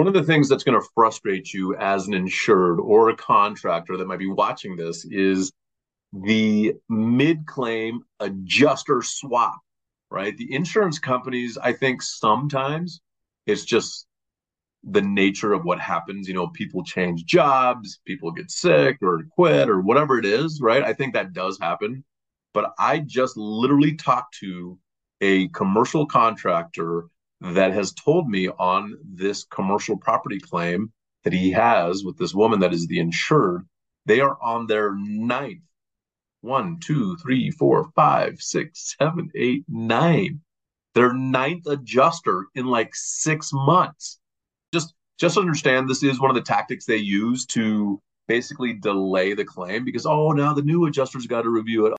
one of the things that's going to frustrate you as an insured or a contractor that might be watching this is the mid claim adjuster swap, right? The insurance companies, I think sometimes it's just the nature of what happens. You know, people change jobs, people get sick or quit or whatever it is, right? I think that does happen. But I just literally talked to a commercial contractor that has told me on this commercial property claim that he has with this woman that is the insured, they are on their ninth one, two, three, four, five, six, seven, eight, nine. Their ninth adjuster in like six months. Just just understand this is one of the tactics they use to basically delay the claim because oh now the new adjuster's got to review it